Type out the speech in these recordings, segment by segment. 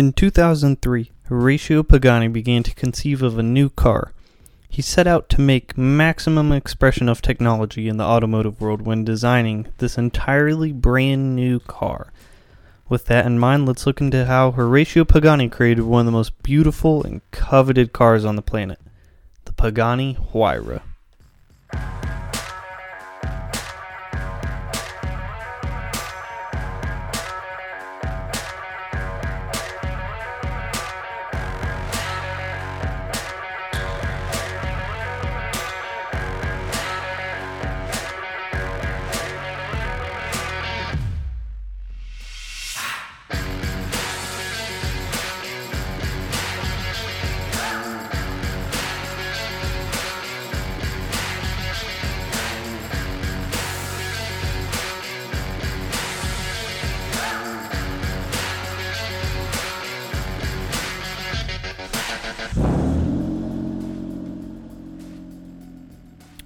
In 2003, Horacio Pagani began to conceive of a new car. He set out to make maximum expression of technology in the automotive world when designing this entirely brand new car. With that in mind, let's look into how Horacio Pagani created one of the most beautiful and coveted cars on the planet the Pagani Huayra.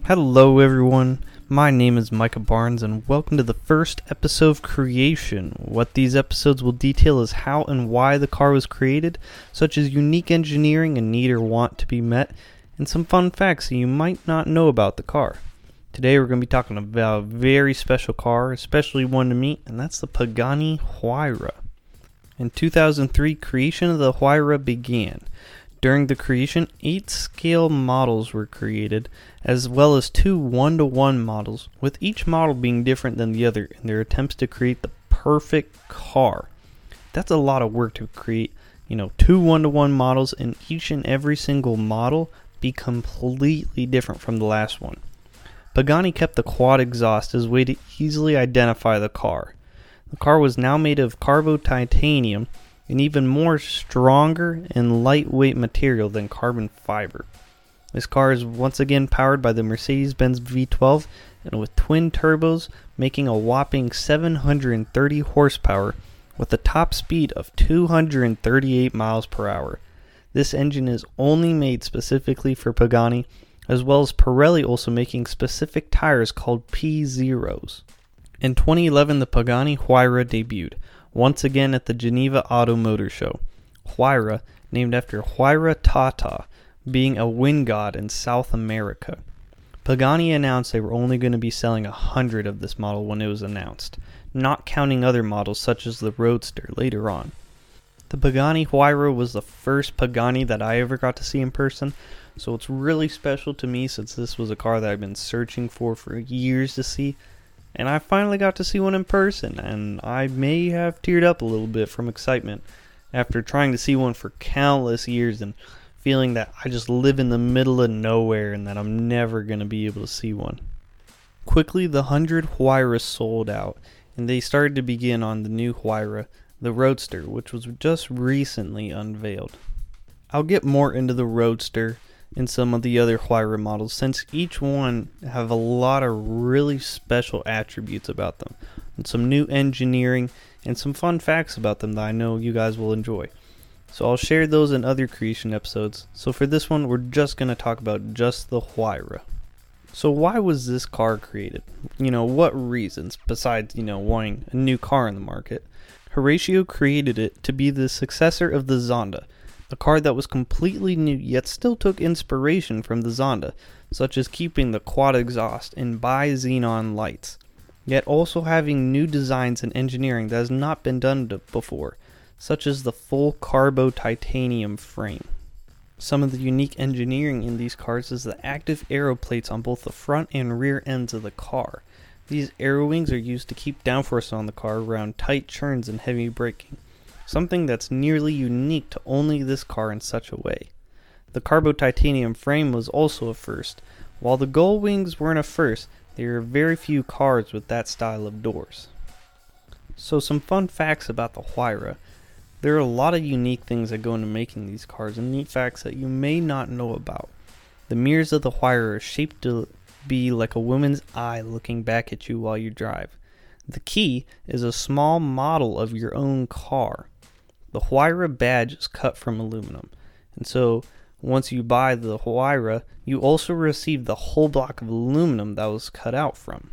Hello, everyone. My name is Micah Barnes, and welcome to the first episode of Creation. What these episodes will detail is how and why the car was created, such as unique engineering and need or want to be met, and some fun facts that you might not know about the car. Today, we're going to be talking about a very special car, especially one to me, and that's the Pagani Huayra. In 2003, creation of the Huayra began. During the creation, eight scale models were created, as well as two one to one models, with each model being different than the other in their attempts to create the perfect car. That's a lot of work to create, you know, two one to one models, and each and every single model be completely different from the last one. Pagani kept the quad exhaust as a way to easily identify the car. The car was now made of carbo titanium an even more stronger and lightweight material than carbon fiber. This car is once again powered by the Mercedes Benz V12 and with twin turbos, making a whopping 730 horsepower with a top speed of 238 miles per hour. This engine is only made specifically for Pagani, as well as Pirelli also making specific tires called P Zeros. In 2011, the Pagani Huayra debuted, once again at the Geneva Auto Motor Show. Huayra, named after Huayra Tata, being a wind god in South America. Pagani announced they were only going to be selling a hundred of this model when it was announced, not counting other models such as the Roadster later on. The Pagani Huayra was the first Pagani that I ever got to see in person, so it's really special to me since this was a car that I've been searching for for years to see and I finally got to see one in person, and I may have teared up a little bit from excitement after trying to see one for countless years and feeling that I just live in the middle of nowhere and that I'm never going to be able to see one. Quickly, the 100 Huayras sold out, and they started to begin on the new Huayra, the Roadster, which was just recently unveiled. I'll get more into the Roadster in some of the other Huayra models since each one have a lot of really special attributes about them and some new engineering and some fun facts about them that I know you guys will enjoy. So I'll share those in other creation episodes. So for this one we're just going to talk about just the Huayra. So why was this car created? You know, what reasons besides, you know, wanting a new car in the market? Horacio created it to be the successor of the Zonda a car that was completely new yet still took inspiration from the Zonda, such as keeping the quad exhaust and bi xenon lights, yet also having new designs and engineering that has not been done before, such as the full carbo titanium frame. Some of the unique engineering in these cars is the active aero plates on both the front and rear ends of the car. These aero wings are used to keep downforce on the car around tight turns and heavy braking something that's nearly unique to only this car in such a way. The carbo titanium frame was also a first. While the gull wings weren't a first, there are very few cars with that style of doors. So, some fun facts about the Huayra. There are a lot of unique things that go into making these cars and neat facts that you may not know about. The mirrors of the Huayra are shaped to be like a woman's eye looking back at you while you drive. The key is a small model of your own car. The Huayra badge is cut from aluminum. And so once you buy the Huayra, you also receive the whole block of aluminum that was cut out from.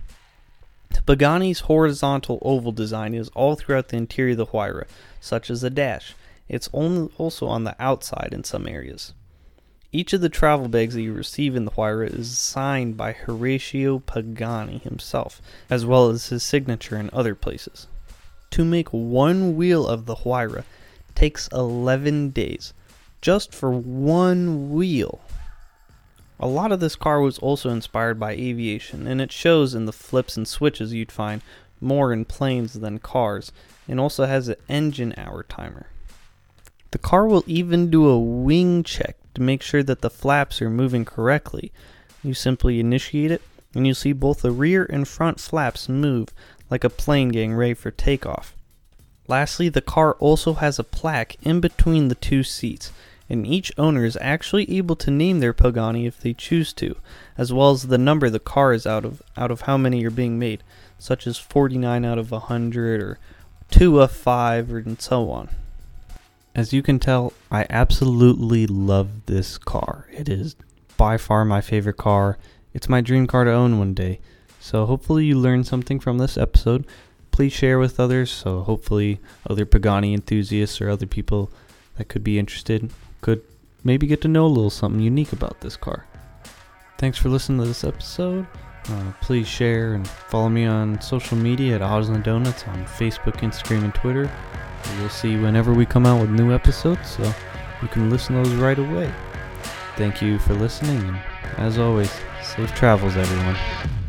Pagani's horizontal oval design is all throughout the interior of the Huayra, such as the dash. it's also on the outside in some areas. Each of the travel bags that you receive in the Huayra is signed by Horatio Pagani himself, as well as his signature in other places. To make one wheel of the Huayra takes 11 days, just for one wheel. A lot of this car was also inspired by aviation, and it shows in the flips and switches you'd find more in planes than cars, and also has an engine hour timer. The car will even do a wing check to make sure that the flaps are moving correctly. You simply initiate it, and you'll see both the rear and front flaps move like a plane getting ready for takeoff. Lastly, the car also has a plaque in between the two seats, and each owner is actually able to name their Pagani if they choose to, as well as the number the car is out of out of how many are being made, such as 49 out of 100 or 2 of 5 and so on. As you can tell, I absolutely love this car. It is by far my favorite car. It's my dream car to own one day. So hopefully you learned something from this episode. Please share with others so hopefully other Pagani enthusiasts or other people that could be interested could maybe get to know a little something unique about this car. Thanks for listening to this episode. Uh, please share and follow me on social media at and Donuts on Facebook, Instagram, and Twitter. You'll see whenever we come out with new episodes, so you can listen to those right away. Thank you for listening, and as always, safe travels, everyone.